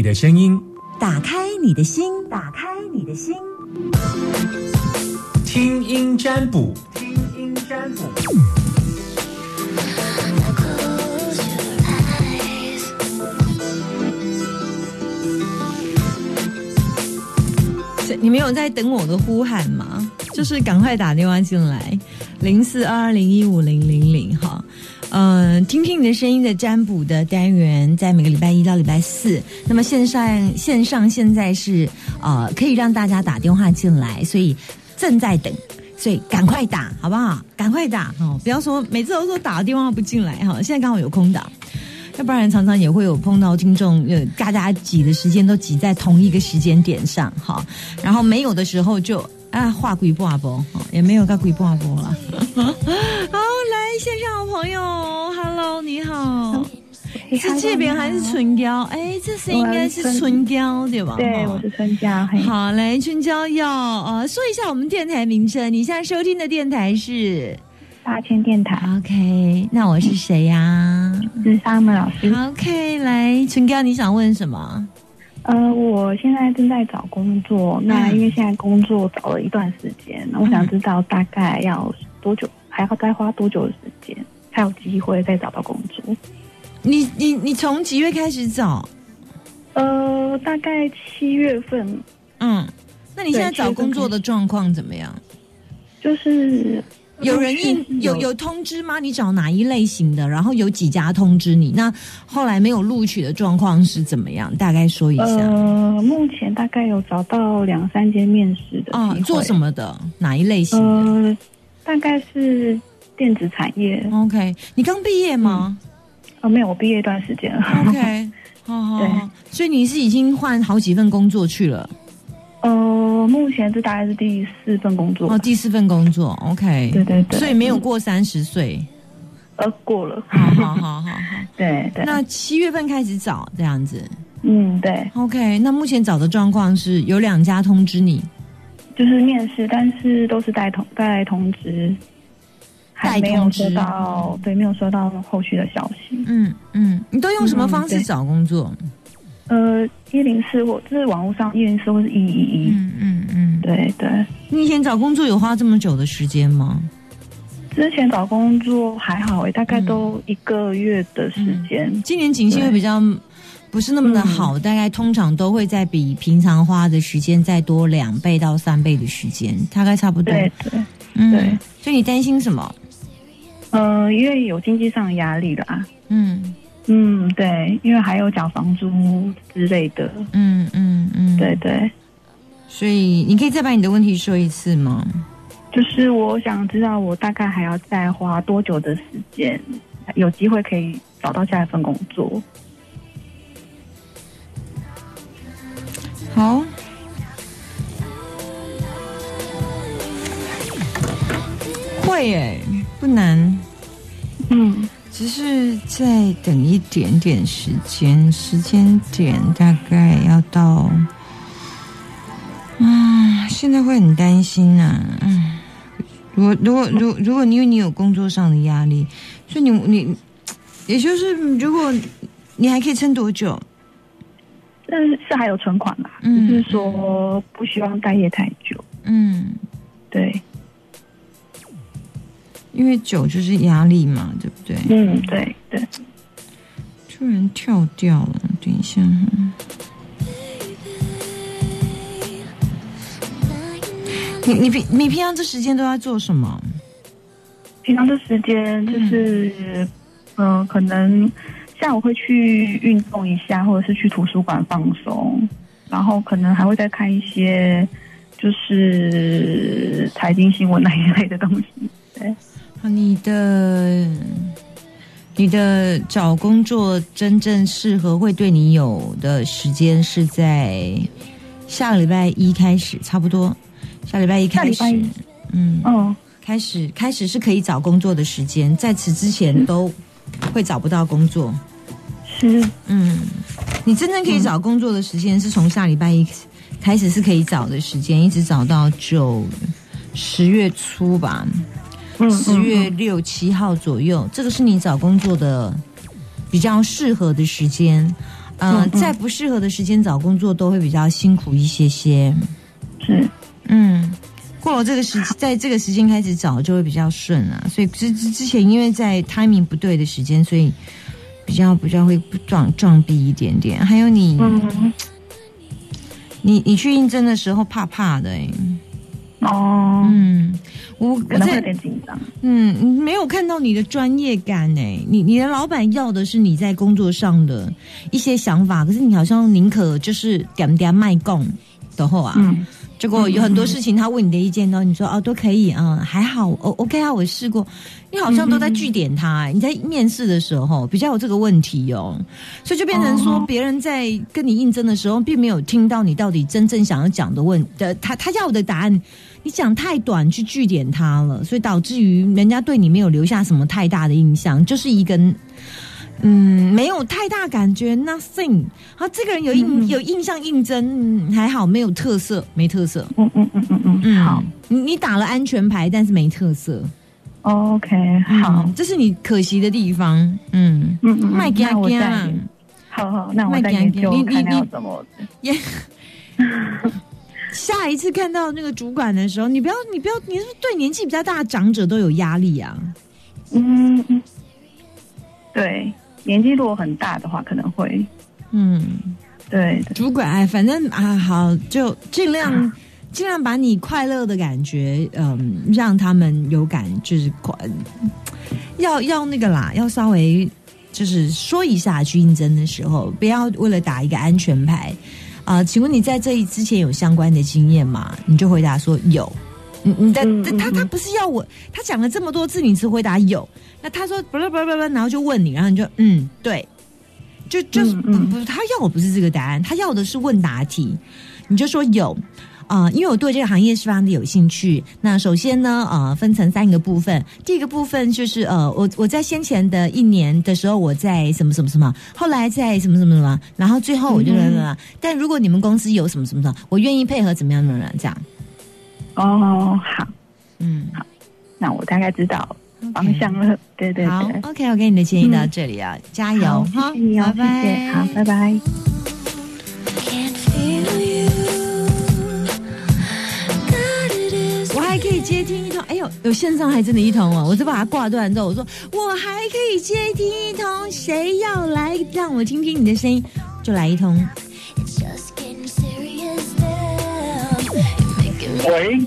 你的声音，打开你的心，打开你的心，听音占卜，听音占卜。你们有在等我的呼喊吗？就是赶快打电话进来，零四二二零一五零零零哈。嗯，听听你的声音的占卜的单元，在每个礼拜一到礼拜四。那么线上线上现在是呃可以让大家打电话进来，所以正在等，所以赶快打好不好？赶快打哦！不要说每次都说打了电话不进来哈，现在刚好有空档。要不然常常也会有碰到听众，呃，大家挤的时间都挤在同一个时间点上，哈，然后没有的时候就啊话鬼不播，也没有个鬼不播了。线上的朋友，Hello，你好，是这边还是春娇？哎，这是应该是春娇对吧？对，我是春娇。好，来春娇要呃说一下我们电台名称，你现在收听的电台是。八千电台，OK，那我是谁呀？是沙门老师。OK，来，春哥，你想问什么？呃，我现在正在找工作，那因为现在工作找了一段时间，那我想知道大概要多久，还要再花多久的时间才有机会再找到工作？你你你从几月开始找？呃，大概七月份。嗯，那你现在找工作的状况怎么样？就是。有人应有有通知吗？你找哪一类型的？然后有几家通知你？那后来没有录取的状况是怎么样？大概说一下。呃，目前大概有找到两三间面试的。哦，做什么的？哪一类型的？呃，大概是电子产业。OK，你刚毕业吗？哦，没有，我毕业一段时间了。OK，好好。对，所以你是已经换好几份工作去了。呃，目前这大概是第四份工作哦，第四份工作，OK，对对对，所以没有过三十岁，呃，过了，好好好好好，对对。那七月份开始找这样子，嗯，对，OK。那目前找的状况是有两家通知你，就是面试，但是都是带通带通知，还没有收到，对，没有收到后续的消息。嗯嗯，你都用什么方式找工作？呃，一零四或就是网络上一零四或是一一一，嗯嗯嗯，对对。你以前找工作有花这么久的时间吗？之前找工作还好诶，大概都一个月的时间。今年景气会比较不是那么的好，大概通常都会在比平常花的时间再多两倍到三倍的时间，大概差不多。对对，嗯。所以你担心什么？呃，因为有经济上的压力的啊。嗯。嗯，对，因为还有缴房租之类的。嗯嗯嗯，对对。所以你可以再把你的问题说一次吗？就是我想知道，我大概还要再花多久的时间，有机会可以找到下一份工作。好，会耶，不难。嗯。只是再等一点点时间，时间点大概要到，啊，现在会很担心啊，嗯，如果如果如如果因为你有工作上的压力，所以你你，也就是如果你还可以撑多久？但是是还有存款嘛，就是说不希望待业太久，嗯，对。因为久就是压力嘛，对不对？嗯，对对。突然跳掉了，等一下。你你平你平常这时间都在做什么？平常这时间就是，嗯，可能下午会去运动一下，或者是去图书馆放松，然后可能还会再看一些就是财经新闻那一类的东西，对。你的你的找工作真正适合会对你有的时间是在下个礼拜一开始，差不多下礼拜一开始，嗯，哦，开始开始是可以找工作的时间，在此之前都会找不到工作，是，嗯，你真正可以找工作的时间是从下礼拜一开始是可以找的时间，一直找到九十月初吧。十月六七号左右，这个是你找工作的比较适合的时间。嗯在不适合的时间找工作都会比较辛苦一些些。是，嗯，过了这个时，在这个时间开始找就会比较顺啊。所以之之之前因为在 timing 不对的时间，所以比较比较会撞撞壁一点点。还有你，嗯，你你去应征的时候怕怕的、欸，哦，嗯，我我可能会有在点紧张。嗯没有看到你的专业感哎、你你的老板要的是你在工作上的一些想法，可是你好像宁可就是点点卖供的后啊，嗯结果有很多事情他问你的意见呢，你说哦都可以啊、嗯，还好哦 OK 啊，我试过，你好像都在据点他、欸你在面试的时候比较有这个问题哦，所以就变成说哦。别人在跟你应征的时候，并没有听到你到底真正想要讲的问的，他他要的答案。你讲太短去据点他了，所以导致于人家对你没有留下什么太大的印象，就是一个嗯没有太大感觉，nothing。啊，这个人有印、有印象印征、嗯，还好没有特色，没特色。嗯嗯嗯嗯嗯，嗯，好你你打了安全牌，但是没特色。，OK，好嗯，这是你可惜的地方。嗯，嗯嗯，卖给那我再他啊，好好，那我再卖给他研究你你看看要你怎么。也。下一次看到那个主管的时候，你不要，你不要，你是不是对年纪比较大的长者都有压力啊？嗯嗯，对，年纪如果很大的话，可能会，嗯，对对，主管，哎，反正啊，好，就尽量啊。尽量把你快乐的感觉，嗯，让他们有感，就是快，要要那个啦，要稍微就是说一下去应征的时候，不要为了打一个安全牌。啊、请问你在这一之前有相关的经验吗？你就回答说有。你你的嗯嗯嗯他他不是要我，他讲了这么多次，你只回答有。那他说不不不不不，然后就问你，然后你就嗯对，就就是不不，他要我不是这个答案，他要的是问答题，你就说有。啊、因为我对这个行业是非常的有兴趣。那首先呢，呃，分成三个部分。第一个部分就是呃，我我在先前的一年的时候，我在什么什么什么，后来在什么什么什么，然后最后我就什么什么。但如果你们公司有什么什么什么，我愿意配合怎么样怎么样这样。哦，好，嗯，好那我大概知道方向了。对对好对，，OK，我给你的建议到这里啊，加油好，哈，谢谢你哦，谢谢，好，拜拜。Can't feel you. God, it is 我还可以接听一通，哎呦，有线上还真的一通哦！我就把它挂断之后，我说我还可以接听一通，谁要来让我听听你的声音，就来一通。喂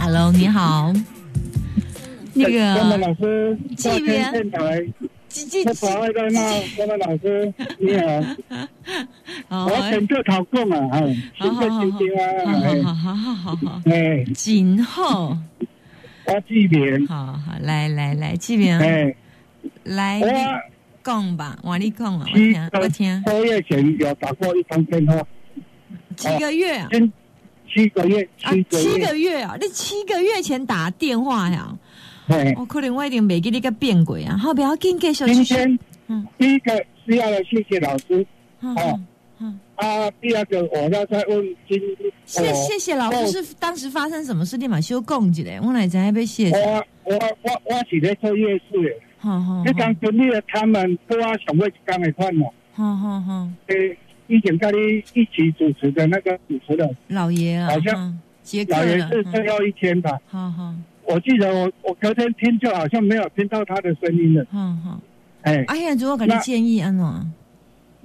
，Hello，你好，那关门个老师，纪大元天电台，这这我跑爱在那，关门老师，你好，好，我请做头讲啊，哎，好好好新的新啊，好好好好好，哎，今后我志明，好好来来来，这边哎，来我讲吧，我你讲啊，我七听我听，个月前有打过一通电话，几个月啊？今七个月，啊，七个七月，个月啊！你七个月前打电话呀？哎，我可能我一定没给你个变鬼啊！好，不要紧，继续。今天嗯第一个是要谢谢老师嗯哦嗯啊，第二个我要再问今，谢谢谢老师，是当时发生什么事？立马修供起来，我来知被谢谢。我我我我是咧做夜市的，好好你讲准备他们都要上尾一天的款哦。好好好，诶，以前跟你一起主持的那个主持的，老爷啊，好像老爷了，是最后一天吧？好好我记得我我隔天听就好像没有听到他的声音了。好好。哎，哎呀，如果给你建议安怎？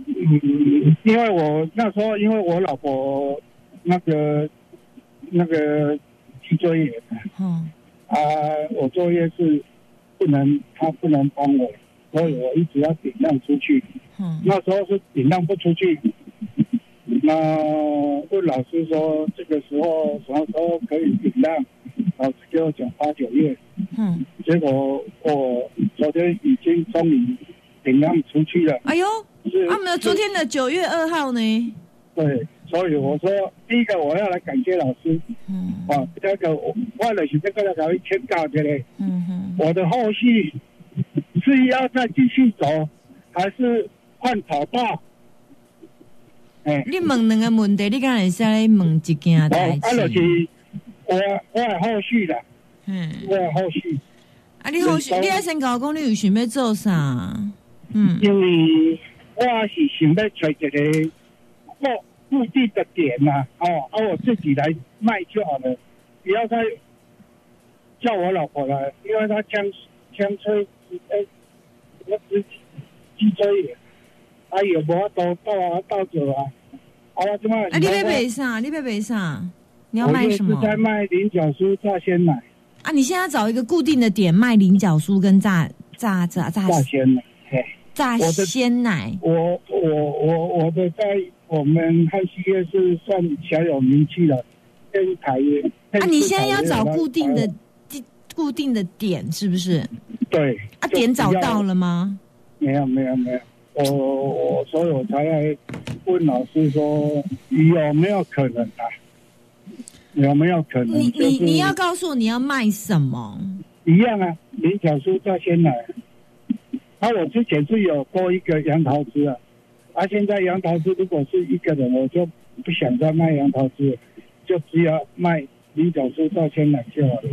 嗯，因为我那时候因为我老婆那个那个去作业嗯啊，我作业是不能，他不能帮我，所以我一直要顶让出去。嗯。那时候是顶让不出去，那问老师说这个时候什么时候可以顶让，老师给我讲八九月，嗯，结果我昨天已经终于顶让出去了。哎呦，是啊，没有，昨天的九月二号呢？对，所以我说第一个我要来感谢老师。嗯。啊，第二个我为了是这个来搞一签告这里，嗯哼，我的后续是要再继续走，还是换跑道？哎、你问两个问题，你敢会使来问一件我代啊，就？是我我的后续的，嗯，我的后续，啊，你后续你要先跟我讲，你有想要做啥？嗯因为我是想要找一个固固定的点呐、哦，啊，我自己来卖就好了，不要再叫我老婆了，因为她枪枪吹，哎，我自己脊椎，啊，有无法度到啊到走啊，啊，我怎么？啊，你要卖啥？你要卖啥？你要卖什么？就是在卖菱角酥炸鲜奶，啊，你现在找一个固定的点卖菱角酥跟炸炸炸炸炸鲜奶，嘿。炸我的鲜奶。我我我我的在我们汉西业是算小有名气了，电台也。啊，你现在要找固定的地固定的点是不是？对啊，就点找到了吗？没有没有没有，我我所以我才来问老师说有没有可能啊？有没有可能？你就是你你要告诉我你要卖什么？一样啊，菱角酥炸鲜奶。啊，我之前是有多一个杨桃汁啊，啊，现在杨桃汁如果是一个人，我就不想再卖杨桃汁，就只有卖菱角酥炸鲜奶就好了。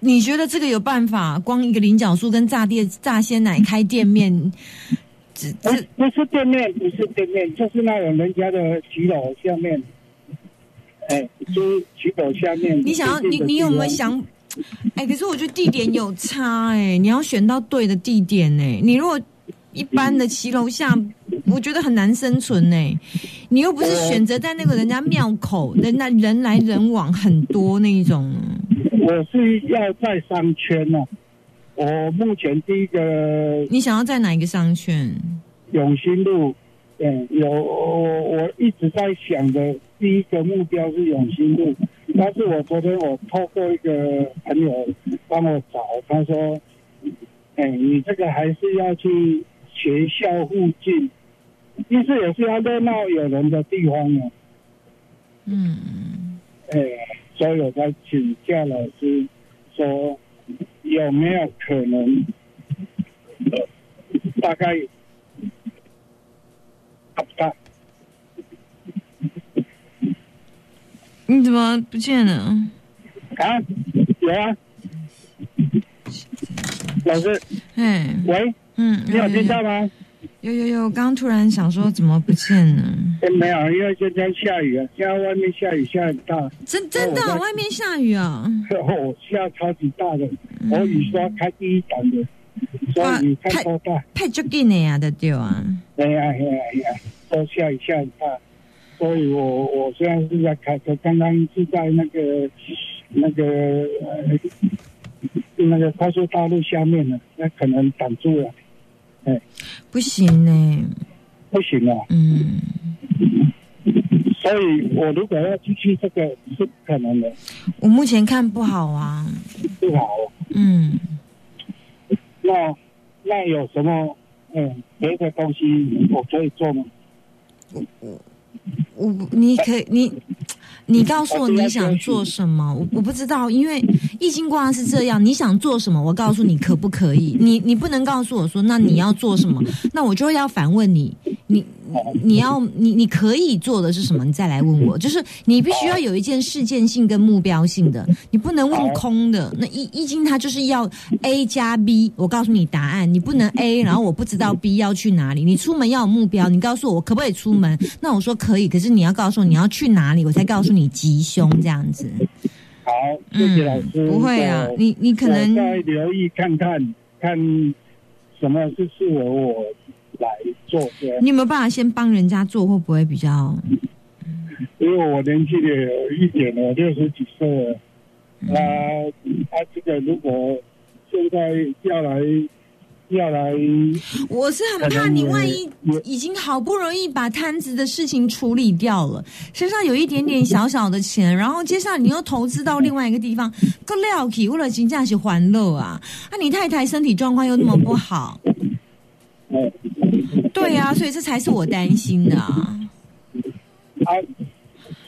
你觉得这个有办法？光一个菱角酥跟炸店炸鲜奶开店面，这不这不是店面，不是店面，就是那种人家的骑楼下面，哎，就是骑楼下面。你想要你你有没有？想？哎，可是我觉得地点有差哎、你要选到对的地点哎、你如果一般的骑楼下，我觉得很难生存呢、你又不是选择在那个人家庙口，人来人来人往很多那一种。我是要在商圈呢、我目前第一个你想要在哪一个商圈？永兴路，嗯，有我我一直在想的第一个目标是永兴路，但是我昨天我透过一个朋友帮我找，他说，哎，你这个还是要去学校附近，意思也是要热闹有人的地方啊，嗯，哎，所以我在请教老师说有没有可能，呃大概大不大？你怎么不见了？啊，有啊，老师，哎，喂，嗯，你有听到吗？有有有，刚突然想说怎么不见了？哎没有，因为现在下雨啊，现在外面下雨下很大，真真的哦外面下雨啊！哦，下超级大的，嗯我雨刷开第一档的，所以雨看超大。太足劲的呀，的对啊。哎呀哎呀哎呀，都下雨下很大，所以我我现在是在开车，刚刚是在那个那个呃那个快速道路下面呢，那可能挡住了，不行呢，不行啊。嗯，所以我如果要继续这个是不可能的，我目前看不好啊，不好。嗯，那那有什么嗯别的东西我可以做吗？我你可以你你告诉我你想做什么，我我不知道，因为易经卦是这样，你想做什么，我告诉你可不可以，你你不能告诉我说那你要做什么，那我就要反问你，你你要你你可以做的是什么？你再来问我，就是你必须要有一件事件性跟目标性的，你不能问空的。那易易经它就是要 A 加 B，我告诉你答案，你不能 A，然后我不知道 B 要去哪里。你出门要有目标，你告诉我我可不可以出门？那我说可以，可是你要告诉我你要去哪里，我才告诉你吉凶这样子。好，谢谢老师。不会啊，你你可能我再留意看看，看什么是适合我来做的。你有没有办法先帮人家做，会不会比较？因为我年纪也有一点了，六十几岁了。那他这个如果现在要来要来，我是很怕你万一已经好不容易把摊子的事情处理掉了，身上有一点点小小的钱，然后接下来你又投资到另外一个地方，够料起为了金价是欢乐啊！啊，你太太身体状况又那么不好，嗯，对啊，所以这才是我担心的啊。啊，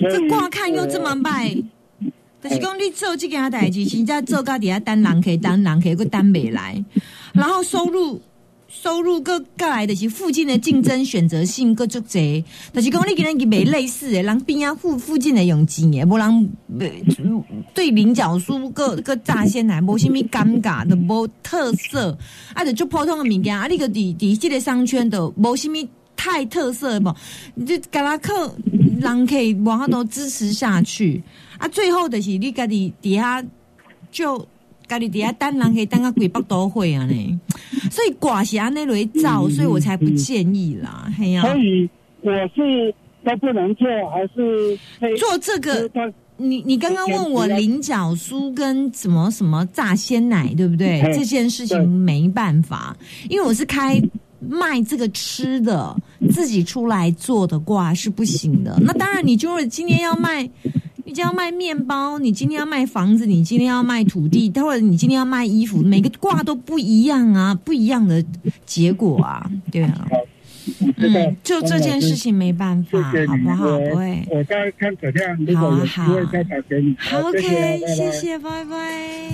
这挂看又这么卖，就是讲你做这件代志，真正做到底下单人可以单人可以个单没来，然后收入收入各盖来的是附近的竞争选择性各足侪，但是讲你给人去买类似的，人边啊附附近的用钱的，无人对菱角酥个个炸鲜奶无什么尴尬的，无特色，啊，就就普通的物件，啊，你个伫伫这个商圈的无什么太特色的无，你就给他克人可以往下都支持下去，啊，最后的是你家己底下就。家己底下单人可以当个鬼北都会啊呢，所以寡是安尼来造，所以我才不建议啦。嘿呀、所以我是都不能做，还是做这个他你你刚刚问我菱角酥跟什么什么炸鲜奶，对不对？嘿这件事情对没办法，因为我是开卖这个吃的，自己出来做的挂是不行的。那当然，你就是今天要卖。你今天要卖面包，你今天要卖房子，你今天要卖土地，或者你今天要卖衣服，每个卦都不一样啊，不一样的结果啊，对啊，嗯，就这件事情没办法，谢谢，好不好？我不会。我再看怎样，如果有机会再打给你。好好，OK，谢。谢谢，拜拜。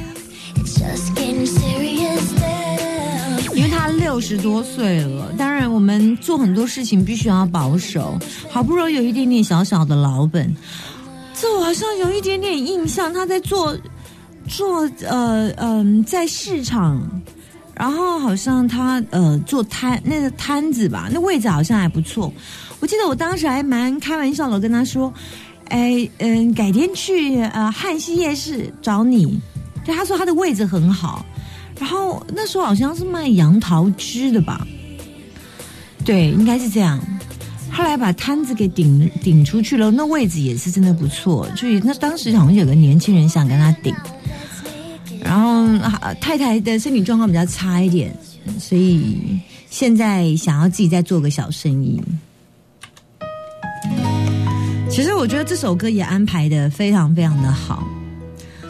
因为他六十多岁了，当然我们做很多事情必须要保守，好不容易有一点点小小的老本，这我好像有一点点印象，他在做做呃嗯、在市场。然后好像他呃做摊那个摊子吧，那位置好像还不错。我记得我当时还蛮开玩笑的跟他说：“哎嗯，改天去呃汉西夜市找你。”对，他说他的位置很好。然后那时候好像是卖杨桃汁的吧，对，应该是这样。后来把摊子给顶顶出去了，那位置也是真的不错。就那当时好像有个年轻人想跟他顶，然后、太太的身体状况比较差一点，所以现在想要自己再做个小生意。其实我觉得这首歌也安排的非常非常的好。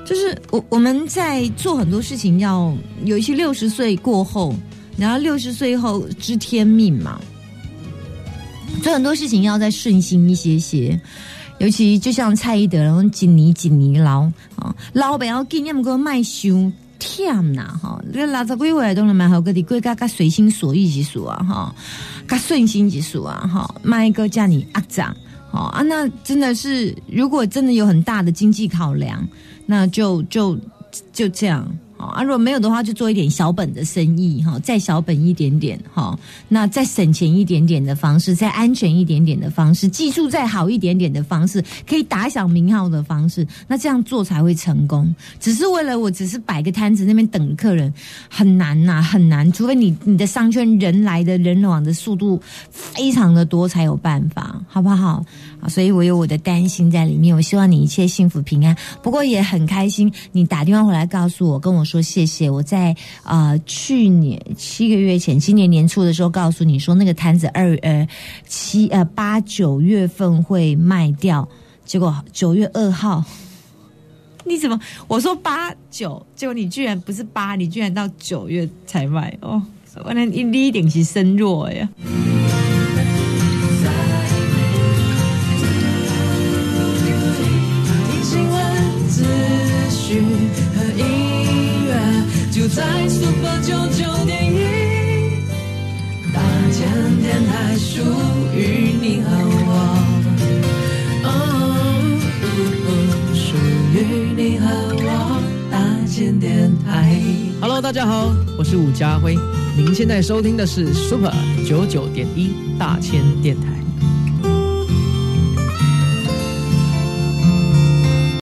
就是我我们在做很多事情要有一些六十岁过后，然后六十岁后知天命嘛，做很多事情要再顺心一些些。尤其就像蔡依德，然后紧泥紧泥捞啊，捞不要紧，要么个卖伤忝呐哈。这六十几岁都能买好个的，贵加加随心所欲之数啊哈，加顺心之数啊哈，卖一个叫你阿涨。哦啊，那真的是，如果真的有很大的经济考量，那就就就这样。好啊，如果没有的话，就做一点小本的生意哈，再小本一点点哈，那再省钱一点点的方式，再安全一点点的方式，技术再好一点点的方式，可以打响名号的方式，那这样做才会成功。只是为了我只是摆个摊子那边等客人，很难呐、很难，除非你你的商圈人来的人往的速度非常的多才有办法，好不好？所以我有我的担心在里面。我希望你一切幸福平安。不过也很开心，你打电话回来告诉我，跟我说谢谢。我在呃去年七个月前，今年年初的时候告诉你说，那个摊子二呃七呃八九月份会卖掉，结果九月二号。你怎么？我说八九，结果你居然不是八，你居然到九月才卖哦！我那你你一定是身弱呀。大家好，我是伍家辉，您现在收听的是 Super 九九点一大千电台。